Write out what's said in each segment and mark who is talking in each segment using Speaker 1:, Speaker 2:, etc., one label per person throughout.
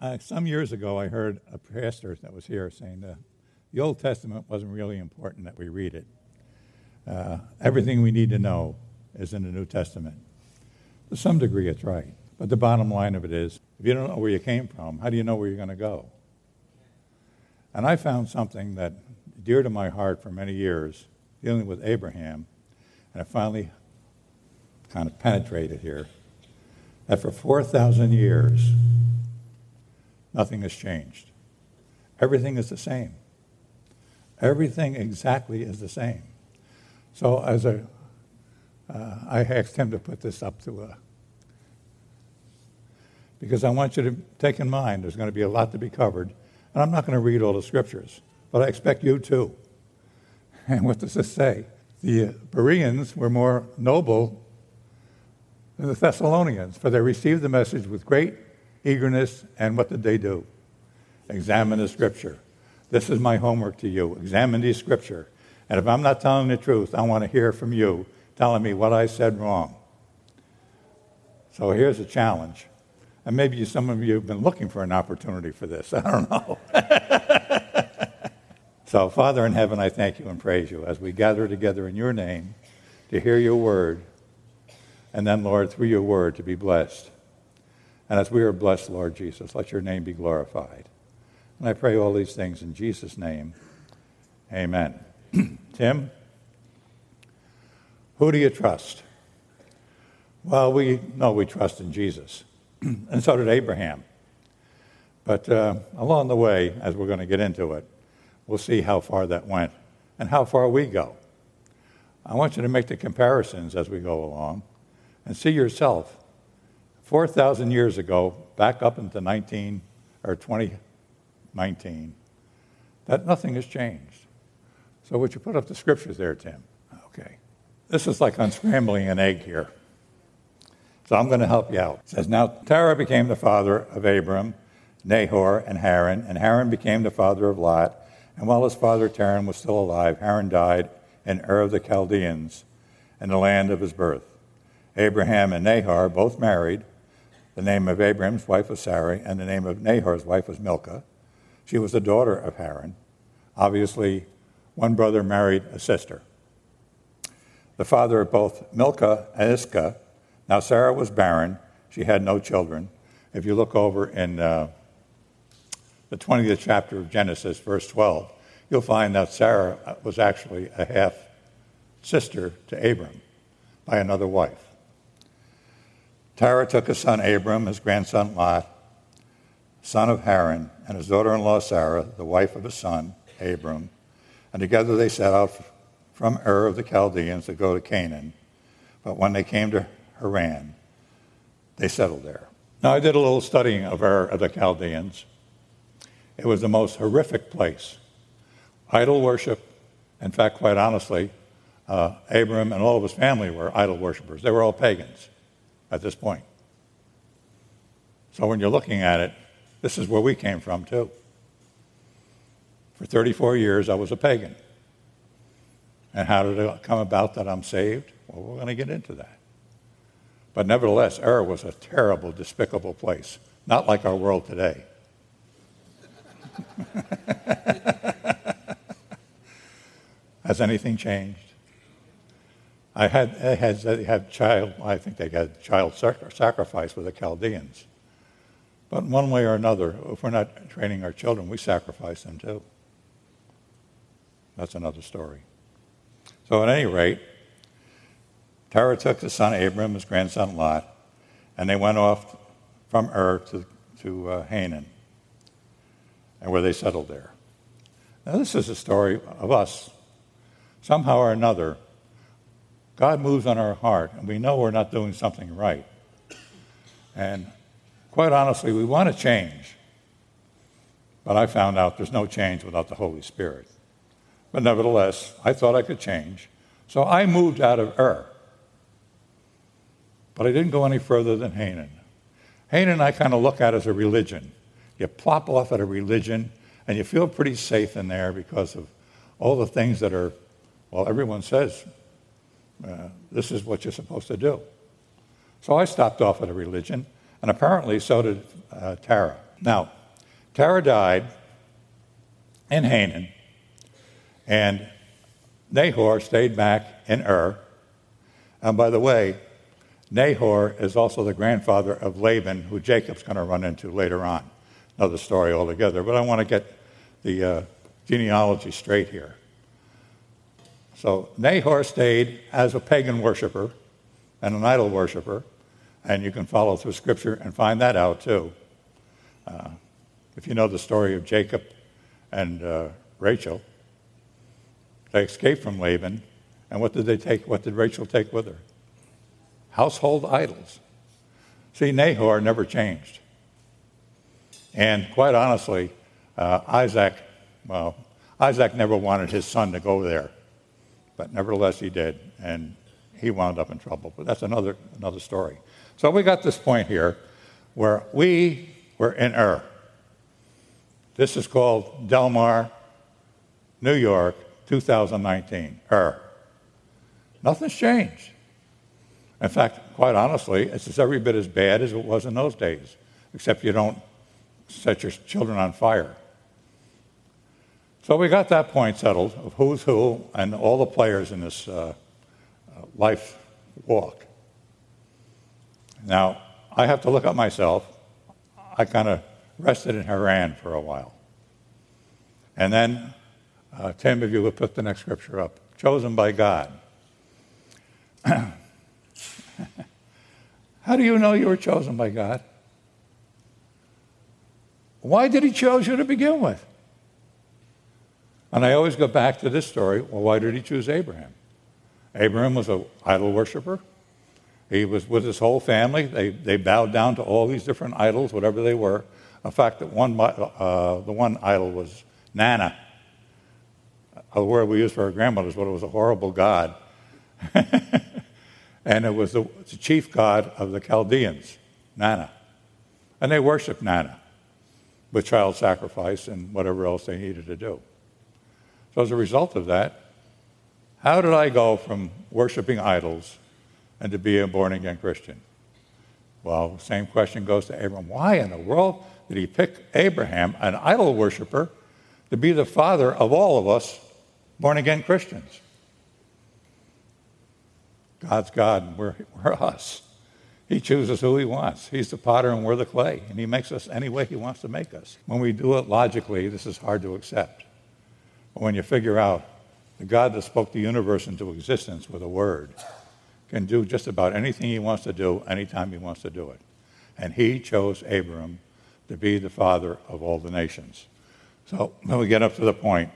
Speaker 1: Uh, some years ago, I heard a pastor that was here saying the, the Old Testament wasn't really important that we read it. Uh, everything we need to know is in the New Testament. To some degree, it's right. But the bottom line of it is if you don't know where you came from, how do you know where you're going to go? And I found something that dear to my heart for many years, dealing with Abraham, and I finally kind of penetrated here, that for 4,000 years, nothing has changed. Everything is the same. Everything exactly is the same. So as a, uh, I asked him to put this up to a, because I want you to take in mind there's going to be a lot to be covered, and I'm not going to read all the scriptures, but I expect you to. And what does this say? The Bereans were more noble than the Thessalonians, for they received the message with great eagerness, and what did they do? Examine the scripture. This is my homework to you. Examine the scripture. And if I'm not telling the truth, I want to hear from you telling me what I said wrong. So here's a challenge. And maybe some of you have been looking for an opportunity for this. I don't know. so, Father in heaven, I thank you and praise you as we gather together in your name to hear your word. And then, Lord, through your word to be blessed. And as we are blessed, Lord Jesus, let your name be glorified. And I pray all these things in Jesus' name. Amen. Tim, who do you trust? Well, we know we trust in Jesus, and so did Abraham. But uh, along the way, as we're going to get into it, we'll see how far that went and how far we go. I want you to make the comparisons as we go along and see yourself 4,000 years ago, back up into 19 or 2019, that nothing has changed. So would you put up the scriptures there, Tim? Okay. This is like unscrambling an egg here. So I'm going to help you out. It says, Now Terah became the father of Abram, Nahor, and Haran, and Haran became the father of Lot. And while his father Terah was still alive, Haran died in Ur of the Chaldeans, in the land of his birth. Abraham and Nahor both married, the name of Abraham's wife was Sarai, and the name of Nahor's wife was Milcah. She was the daughter of Haran. Obviously, one brother married a sister. The father of both Milcah and Iscah. Now, Sarah was barren. She had no children. If you look over in uh, the 20th chapter of Genesis, verse 12, you'll find that Sarah was actually a half sister to Abram by another wife. Terah took his son Abram, his grandson Lot, son of Haran, and his daughter in law Sarah, the wife of his son Abram, and together they set out from Ur of the Chaldeans to go to Canaan. But when they came to Haran, they settled there. Now, I did a little studying of Ur of the Chaldeans. It was the most horrific place. Idol worship, in fact, quite honestly, uh, Abram and all of his family were idol worshippers. They were all pagans at this point. So when you're looking at it, this is where we came from too. For 34 years, I was a pagan. And how did it come about that I'm saved? Well, we're going to get into that. But nevertheless, Ur was a terrible, despicable place, not like our world today. Has anything changed? I had, I had, they had child, I think they had child sacrifice with the Chaldeans. But one way or another, if we're not training our children, we sacrifice them too. That's another story. So, at any rate, Terah took his son Abram, his grandson Lot, and they went off from Ur to, to uh, Hanan, and where they settled there. Now, this is a story of us. Somehow or another, God moves on our heart, and we know we're not doing something right. And quite honestly, we want to change. But I found out there's no change without the Holy Spirit. But nevertheless, I thought I could change. So I moved out of Ur. But I didn't go any further than Hanan. Hanan I kind of look at as a religion. You plop off at a religion, and you feel pretty safe in there because of all the things that are, well, everyone says uh, this is what you're supposed to do. So I stopped off at a religion, and apparently so did uh, Terah. Now, Terah died in Hanan, and Nahor stayed back in Ur. And by the way, Nahor is also the grandfather of Laban, who Jacob's going to run into later on. Another story altogether. But I want to get the uh, genealogy straight here. So Nahor stayed as a pagan worshiper and an idol worshiper, and you can follow through Scripture and find that out too. Uh, if you know the story of Jacob and uh, Rachel, they escaped from Laban, and what did they take? What did Rachel take with her? Household idols. See, Nahor never changed. And quite honestly, uh, Isaac, well, Isaac never wanted his son to go there, but nevertheless he did, and he wound up in trouble. But that's another, another story. So we got this point here where we were in Ur. This is called Delmar, New York, 2019. Ur. Nothing's changed. In fact, quite honestly, it's every bit as bad as it was in those days, except you don't set your children on fire. So we got that point settled of who's who and all the players in this uh, uh, life walk. Now, I have to look at myself. I kind of rested in Haran for a while. And then, uh, Tim, if you would put the next scripture up chosen by God. How do you know you were chosen by God? Why did He choose you to begin with? And I always go back to this story. Well, why did He choose Abraham? Abraham was an idol worshiper. He was with his whole family. They, they bowed down to all these different idols, whatever they were. In fact, that one, uh, the one idol was Nana. A word we use for our grandmothers, but it was a horrible god. and it was the, the, chief god of the Chaldeans, Nana. And they worshiped Nana with child sacrifice and whatever else they needed to do. So, as a result of that, how did I go from worshiping idols and to be a born again Christian? Well, same question goes to Abraham. Why in the world did he pick Abraham, an idol worshiper, to be the father of all of us born again Christians? God's God, and we're, we're us. He chooses who he wants. He's the potter and we're the clay, and he makes us any way he wants to make us. When we do it logically, this is hard to accept. When you figure out the God that spoke the universe into existence with a word can do just about anything he wants to do anytime he wants to do it. And he chose Abram to be the father of all the nations. So when we get up to the point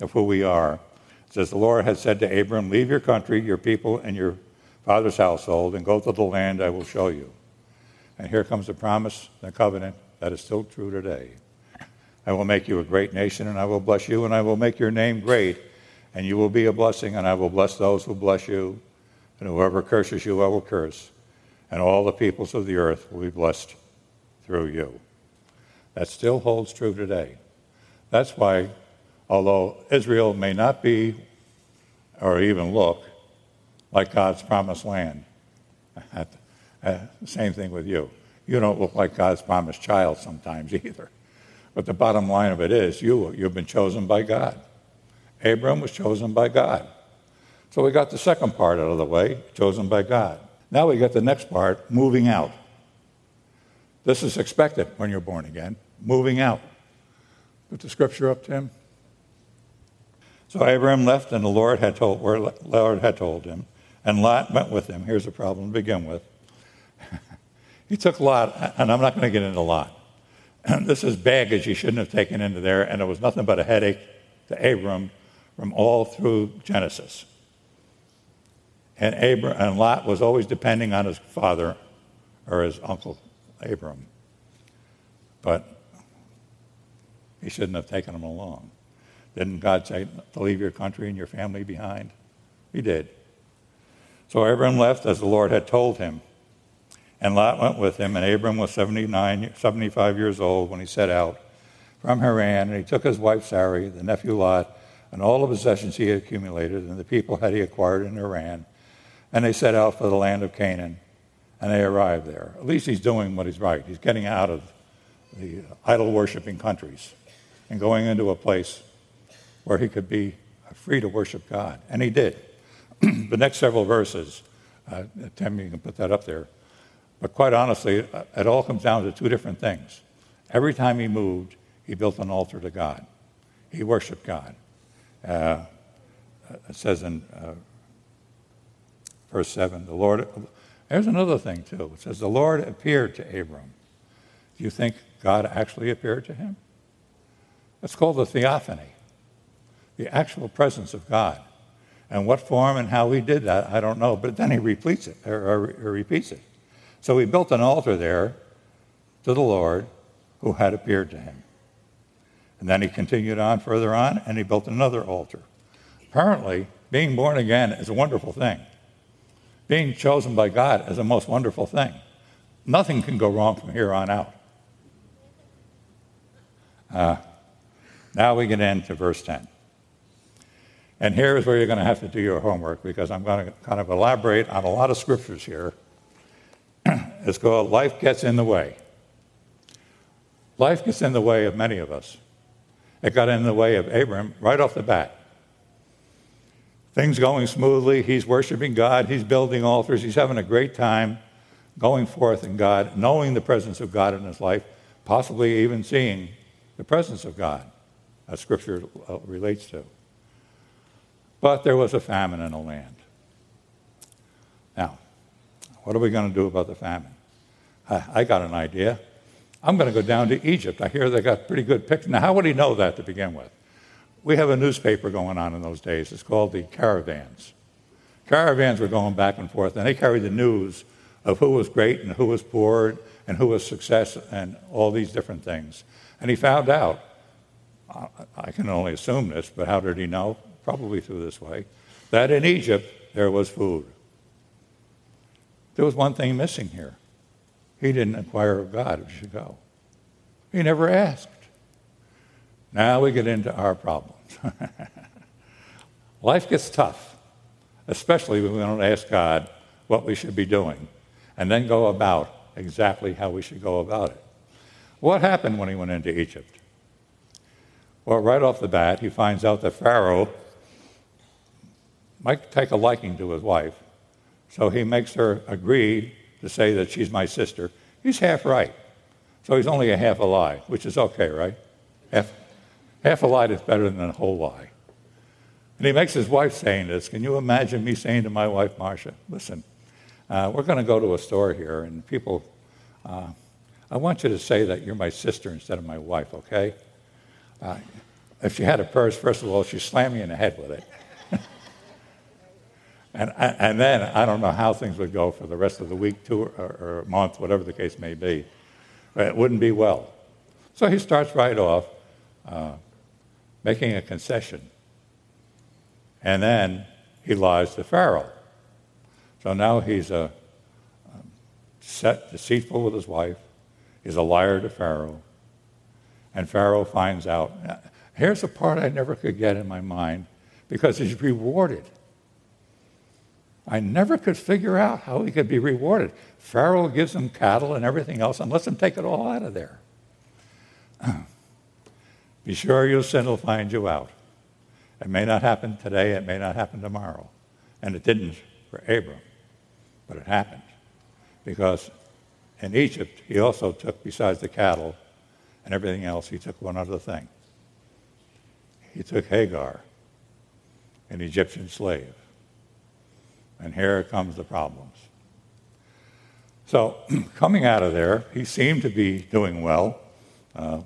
Speaker 1: of who we are, it says, The Lord had said to Abram, Leave your country, your people, and your father's household, and go to the land I will show you. And here comes the promise, the covenant that is still true today. I will make you a great nation, and I will bless you, and I will make your name great and you will be a blessing, and I will bless those who bless you, and whoever curses you, I will curse, and all the peoples of the earth will be blessed through you. That still holds true today. That's why, although Israel may not be or even look like God's promised land, same thing with you. You don't look like God's promised child sometimes either. But the bottom line of it is, you, you've been chosen by God. Abram was chosen by God. So we got the second part out of the way, chosen by God. Now we got the next part, moving out. This is expected when you're born again, moving out. Put the scripture up, Tim. So Abram left, and the Lord had told, Lord had told him, and Lot went with him. Here's the problem to begin with. he took Lot, and I'm not going to get into Lot. this is baggage he shouldn't have taken into there, and it was nothing but a headache to Abram from all through Genesis. And, Abram, and Lot was always depending on his father or his uncle Abram. But he shouldn't have taken him along. Didn't God say to leave your country and your family behind? He did. So Abram left as the Lord had told him. And Lot went with him, and Abram was 79, 75 years old when he set out from Haran, and he took his wife Sarai, the nephew Lot, and all the possessions he had accumulated and the people that he acquired in Haran. And they set out for the land of Canaan, and they arrived there. At least he's doing what he's right. He's getting out of the idol worshiping countries and going into a place where he could be free to worship God. And he did. the next several verses, uh, Tim, you can put that up there. But quite honestly, it all comes down to two different things. Every time he moved, he built an altar to God. He worshiped God. Uh, it says in uh, verse 7, the Lord, there's another thing too. It says, the Lord appeared to Abram. Do you think God actually appeared to him? It's called the theophany, the actual presence of God. And what form and how he did that, I don't know. But then he repeats it, or, or, or repeats it. So he built an altar there to the Lord who had appeared to him. And then he continued on further on, and he built another altar. Apparently, being born again is a wonderful thing. Being chosen by God is a most wonderful thing. Nothing can go wrong from here on out. Uh, now we get into verse 10. And here is where you're going to have to do your homework because I'm going to kind of elaborate on a lot of scriptures here. It's called Life Gets in the Way. Life gets in the way of many of us. It got in the way of Abram right off the bat. Things going smoothly. He's worshiping God. He's building altars. He's having a great time going forth in God, knowing the presence of God in his life, possibly even seeing the presence of God, as Scripture uh, relates to. But there was a famine in the land. Now, what are we going to do about the famine? I got an idea. I'm going to go down to Egypt. I hear they got pretty good pictures. Now, how would he know that to begin with? We have a newspaper going on in those days. It's called the Caravans. Caravans were going back and forth, and they carried the news of who was great and who was poor and who was success and all these different things. And he found out, I can only assume this, but how did he know? Probably through this way, that in Egypt there was food. There was one thing missing here. He didn't inquire of God if he should go. He never asked. Now we get into our problems. Life gets tough, especially when we don't ask God what we should be doing and then go about exactly how we should go about it. What happened when he went into Egypt? Well, right off the bat, he finds out that Pharaoh might take a liking to his wife, so he makes her agree to say that she's my sister. He's half right. So he's only a half a lie, which is okay, right? Half, half a lie is better than a whole lie. And he makes his wife saying this. Can you imagine me saying to my wife, Marcia, listen, uh, we're going to go to a store here, and people, uh, I want you to say that you're my sister instead of my wife, okay? Uh, if she had a purse, first of all, she'd slam me in the head with it. And, and then I don't know how things would go for the rest of the week, two or, or month, whatever the case may be. It wouldn't be well. So he starts right off uh, making a concession. And then he lies to Pharaoh. So now he's a um, set, deceitful with his wife. He's a liar to Pharaoh. And Pharaoh finds out. Here's the part I never could get in my mind because he's rewarded. I never could figure out how he could be rewarded. Pharaoh gives him cattle and everything else and lets him take it all out of there. be sure your sin will find you out. It may not happen today, it may not happen tomorrow. And it didn't for Abram, but it happened. Because in Egypt, he also took, besides the cattle and everything else, he took one other thing. He took Hagar, an Egyptian slave. And here comes the problems. So, coming out of there, he seemed to be doing well. Uh,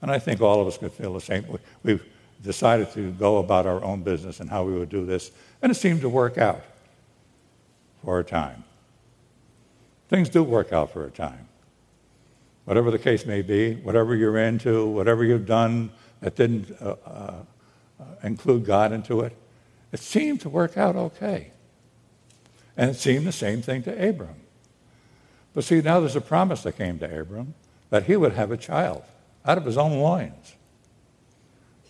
Speaker 1: and I think all of us could feel the same. We've decided to go about our own business and how we would do this. And it seemed to work out for a time. Things do work out for a time. Whatever the case may be, whatever you're into, whatever you've done that didn't uh, uh, include God into it, it seemed to work out okay. And it seemed the same thing to Abram. But see, now there's a promise that came to Abram that he would have a child out of his own loins.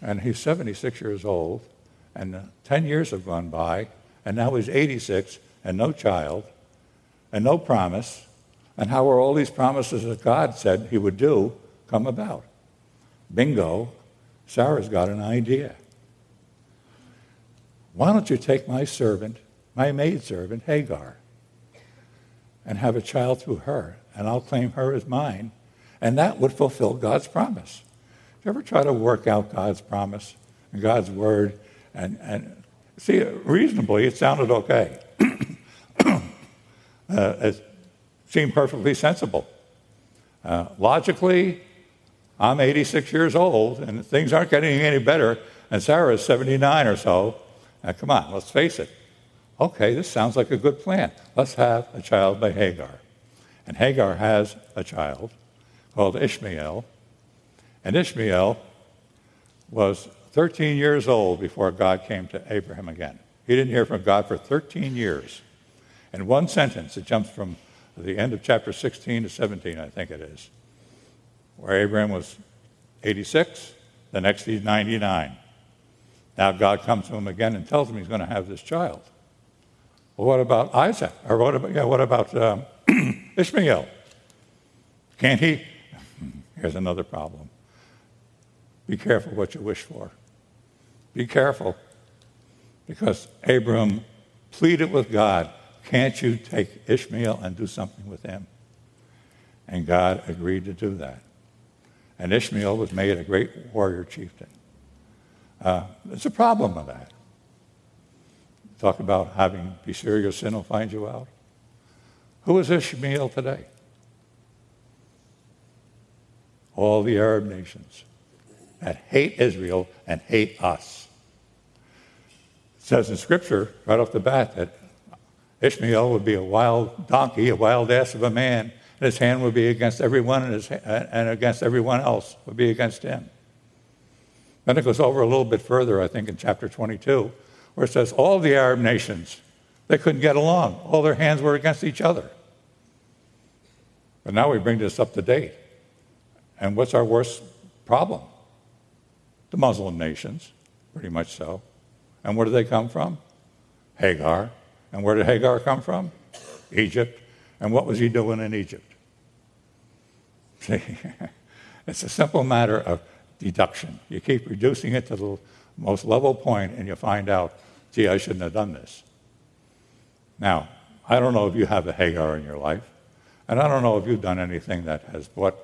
Speaker 1: And he's 76 years old, and uh, 10 years have gone by, and now he's 86 and no child and no promise. And how are all these promises that God said he would do come about? Bingo, Sarah's got an idea. Why don't you take my servant, my maidservant, Hagar, and have a child through her, and I'll claim her as mine, and that would fulfill God's promise. You ever try to work out God's promise and God's word? And, and see, reasonably, it sounded okay. uh, it seemed perfectly sensible. Uh, logically, I'm 86 years old, and things aren't getting any better, and Sarah is 79 or so. Now, come on, let's face it. Okay, this sounds like a good plan. Let's have a child by Hagar. And Hagar has a child called Ishmael. And Ishmael was 13 years old before God came to Abraham again. He didn't hear from God for 13 years. In one sentence, it jumps from the end of chapter 16 to 17, I think it is, where Abraham was 86, the next he's 99. Now God comes to him again and tells him he's going to have this child. Well, what about Isaac? Or what about, yeah, what about um, Ishmael? Can't he? Here's another problem. Be careful what you wish for. Be careful. Because Abram pleaded with God, can't you take Ishmael and do something with him? And God agreed to do that. And Ishmael was made a great warrior chieftain. Uh, there's a problem with that. Talk about having, be sure your sin will find you out. Who is Ishmael today? All the Arab nations that hate Israel and hate us. It says in Scripture, right off the bat, that Ishmael would be a wild donkey, a wild ass of a man, and his hand would be against everyone, and, his, and against everyone else would be against him. Then it goes over a little bit further, I think, in chapter 22, where it says all the Arab nations, they couldn't get along. All their hands were against each other. But now we bring this up to date. And what's our worst problem? The Muslim nations, pretty much so. And where do they come from? Hagar. And where did Hagar come from? Egypt. And what was he doing in Egypt? See, it's a simple matter of deduction. You keep reducing it to the most level point, and you find out, gee, I shouldn't have done this. Now, I don't know if you have a Hagar in your life, and I don't know if you've done anything that has brought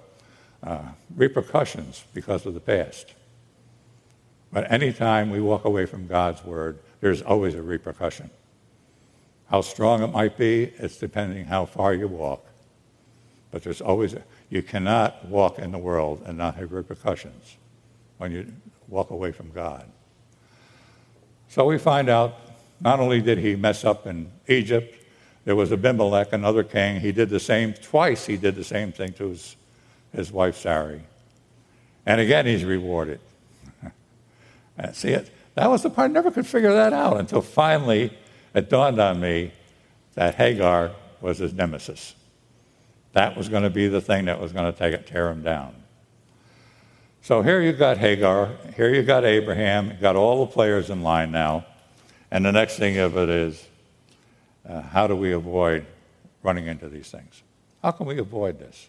Speaker 1: uh, repercussions because of the past. But anytime we walk away from God's word, there's always a repercussion. How strong it might be, it's depending how far you walk. But there's always, a, you cannot walk in the world and not have repercussions when you walk away from God. So we find out not only did he mess up in Egypt, there was Abimelech, another king. He did the same, twice he did the same thing to his, his wife Sarai. And again, he's rewarded. See it? That was the part I never could figure that out until finally it dawned on me that Hagar was his nemesis. That was going to be the thing that was going to take it, tear him down. So here you've got Hagar, here you've got Abraham, you got all the players in line now. And the next thing of it is, uh, how do we avoid running into these things? How can we avoid this?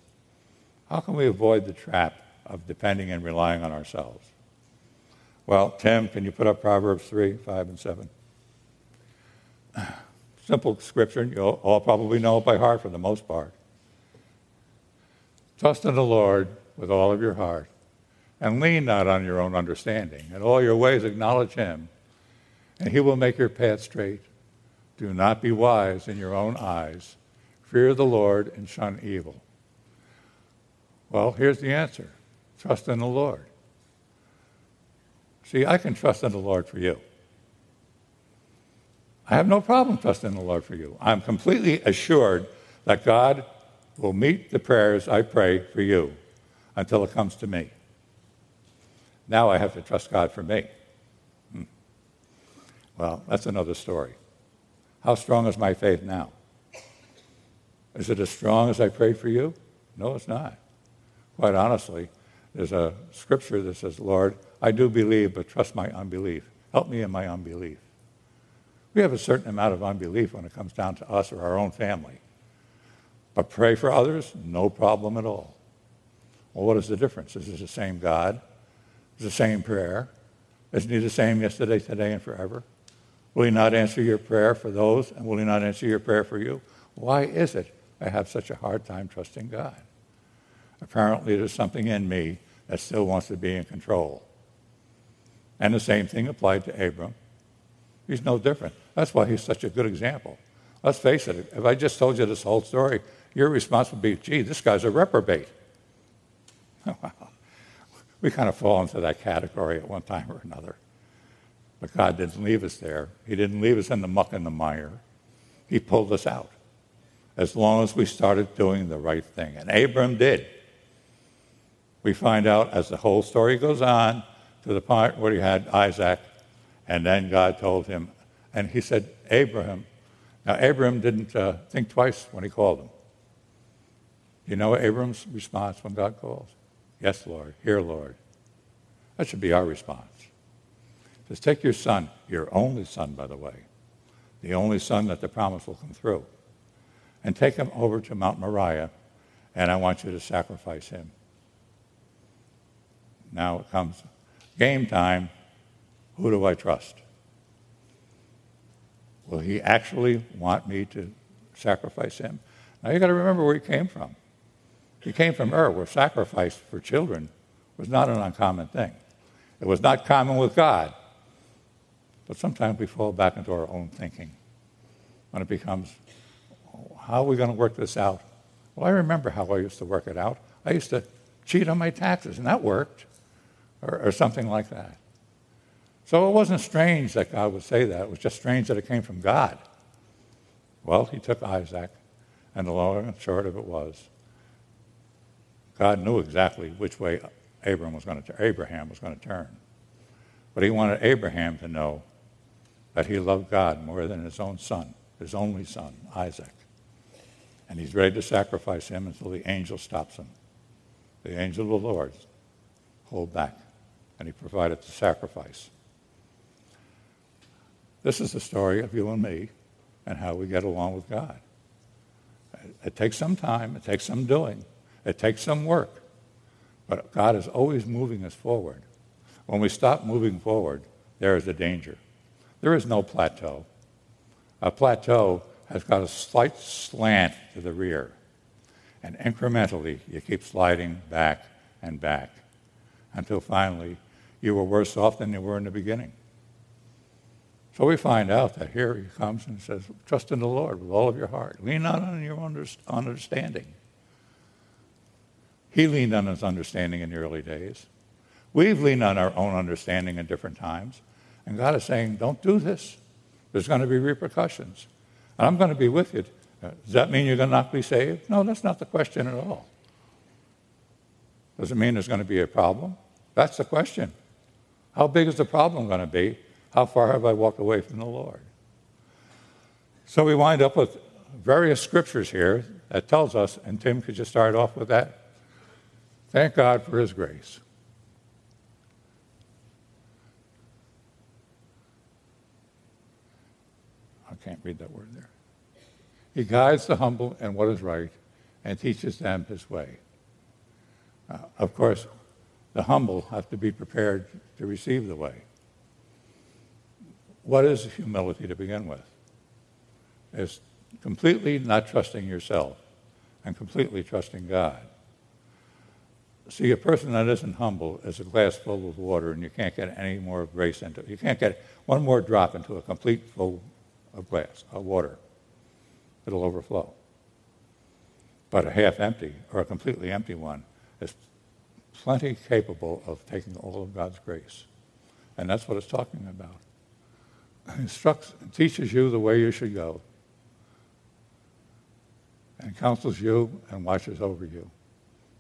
Speaker 1: How can we avoid the trap of depending and relying on ourselves? Well, Tim, can you put up Proverbs 3, 5, and 7? Simple scripture. You all probably know it by heart for the most part. Trust in the Lord with all of your heart and lean not on your own understanding. In all your ways, acknowledge him, and he will make your path straight. Do not be wise in your own eyes. Fear the Lord and shun evil. Well, here's the answer trust in the Lord. See, I can trust in the Lord for you. I have no problem trusting the Lord for you. I'm completely assured that God will meet the prayers I pray for you until it comes to me. Now I have to trust God for me. Hmm. Well, that's another story. How strong is my faith now? Is it as strong as I prayed for you? No, it's not. Quite honestly, there's a scripture that says, Lord, I do believe, but trust my unbelief. Help me in my unbelief. We have a certain amount of unbelief when it comes down to us or our own family. But pray for others, no problem at all. Well, what is the difference? Is it the same God? Is it the same prayer? Isn't he the same yesterday, today, and forever? Will he not answer your prayer for those, and will he not answer your prayer for you? Why is it I have such a hard time trusting God? Apparently, there's something in me that still wants to be in control. And the same thing applied to Abram. He's no different. That's why he's such a good example. Let's face it, if I just told you this whole story, your response would be, gee, this guy's a reprobate. we kind of fall into that category at one time or another. But God didn't leave us there. He didn't leave us in the muck and the mire. He pulled us out as long as we started doing the right thing. And Abram did. We find out as the whole story goes on to the point where he had Isaac, and then God told him, and he said, Abraham. Now, Abraham didn't uh, think twice when he called him. You know Abram's response when God calls? Yes, Lord. Here, Lord. That should be our response. Says, take your son, your only son, by the way, the only son that the promise will come through, and take him over to Mount Moriah, and I want you to sacrifice him. Now it comes game time. Who do I trust? Will he actually want me to sacrifice him? Now you got to remember where he came from. He came from Ur, where sacrifice for children was not an uncommon thing. It was not common with God. But sometimes we fall back into our own thinking when it becomes, how are we going to work this out? Well, I remember how I used to work it out. I used to cheat on my taxes, and that worked or, or something like that. So it wasn't strange that God would say that. It was just strange that it came from God. Well, he took Isaac, and the long and short of it was, God knew exactly which way Abraham was going to, Abraham was going to turn. But he wanted Abraham to know that he loved God more than his own son, his only son, Isaac. And he's ready to sacrifice him until the angel stops him. The angel of the Lord, hold back and he provided the sacrifice. This is the story of you and me and how we get along with God. It takes some time, it takes some doing, it takes some work, but God is always moving us forward. When we stop moving forward, there is a danger. There is no plateau. A plateau has got a slight slant to the rear, and incrementally you keep sliding back and back until finally you were worse off than you were in the beginning. So we find out that here he comes and says, Trust in the Lord with all of your heart. Lean not on your understanding. He leaned on his understanding in the early days. We've leaned on our own understanding in different times. And God is saying, Don't do this. There's going to be repercussions. And I'm going to be with you. Does that mean you're going to not be saved? No, that's not the question at all. Does it mean there's going to be a problem? That's the question. How big is the problem going to be? How far have I walked away from the Lord? So we wind up with various scriptures here that tells us, and Tim, could you start off with that? Thank God for his grace. I can't read that word there. He guides the humble in what is right and teaches them his way. Uh, of course, the humble have to be prepared to receive the way. What is humility to begin with? It's completely not trusting yourself and completely trusting God. See, a person that isn't humble is a glass full of water, and you can't get any more grace into it. You can't get one more drop into a complete full of glass, of water. It'll overflow. But a half empty or a completely empty one is plenty capable of taking all of God's grace. And that's what it's talking about. It instructs, teaches you the way you should go, and counsels you and watches over you.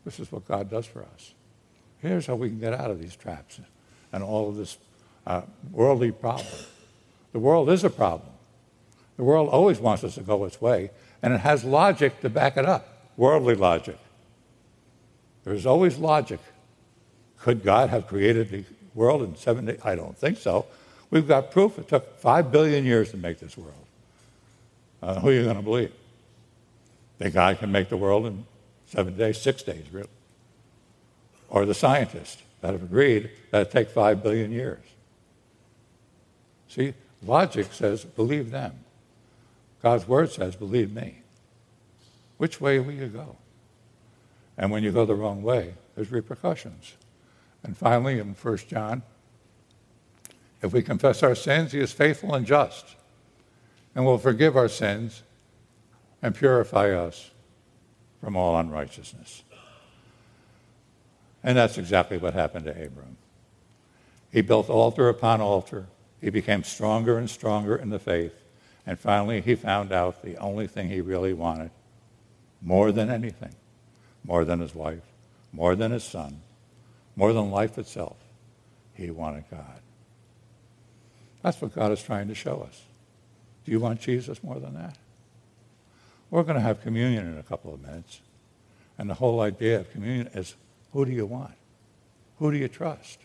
Speaker 1: This is what God does for us. Here's how we can get out of these traps and all of this uh, worldly problem. The world is a problem. The world always wants us to go its way, and it has logic to back it up worldly logic. There's always logic. Could God have created the world in seven days? I don't think so. We've got proof it took five billion years to make this world. Uh, who are you going to believe? That God can make the world in seven days, six days, really. or the scientists that have agreed that it takes five billion years. See, logic says, believe them. God's word says, believe me. Which way will you go? And when you go the wrong way, there's repercussions. And finally, in 1 John, if we confess our sins, he is faithful and just and will forgive our sins and purify us from all unrighteousness. And that's exactly what happened to Abram. He built altar upon altar. He became stronger and stronger in the faith. And finally, he found out the only thing he really wanted, more than anything, more than his wife, more than his son, more than life itself, he wanted God. That's what God is trying to show us. Do you want Jesus more than that? We're going to have communion in a couple of minutes. And the whole idea of communion is who do you want? Who do you trust?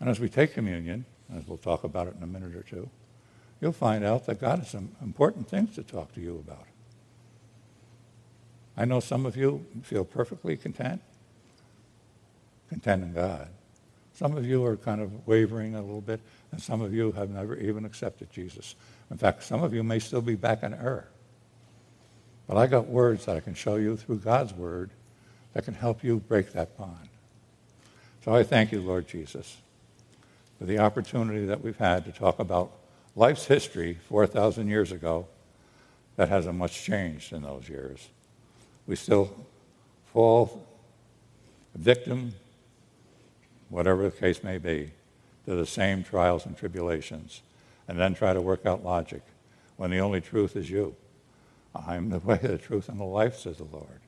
Speaker 1: And as we take communion, as we'll talk about it in a minute or two, you'll find out that God has some important things to talk to you about. I know some of you feel perfectly content, content in God. Some of you are kind of wavering a little bit, and some of you have never even accepted Jesus. In fact, some of you may still be back in error. But I got words that I can show you through God's word that can help you break that bond. So I thank you, Lord Jesus, for the opportunity that we've had to talk about life's history 4,000 years ago that hasn't much changed in those years. We still fall victim, whatever the case may be, to the same trials and tribulations, and then try to work out logic when the only truth is you. I am the way, the truth, and the life, says the Lord.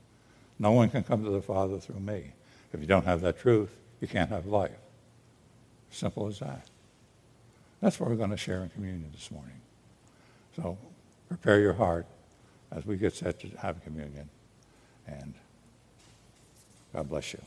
Speaker 1: No one can come to the Father through me. If you don't have that truth, you can't have life. Simple as that. That's what we're going to share in communion this morning. So prepare your heart as we get set to have communion. And God bless you.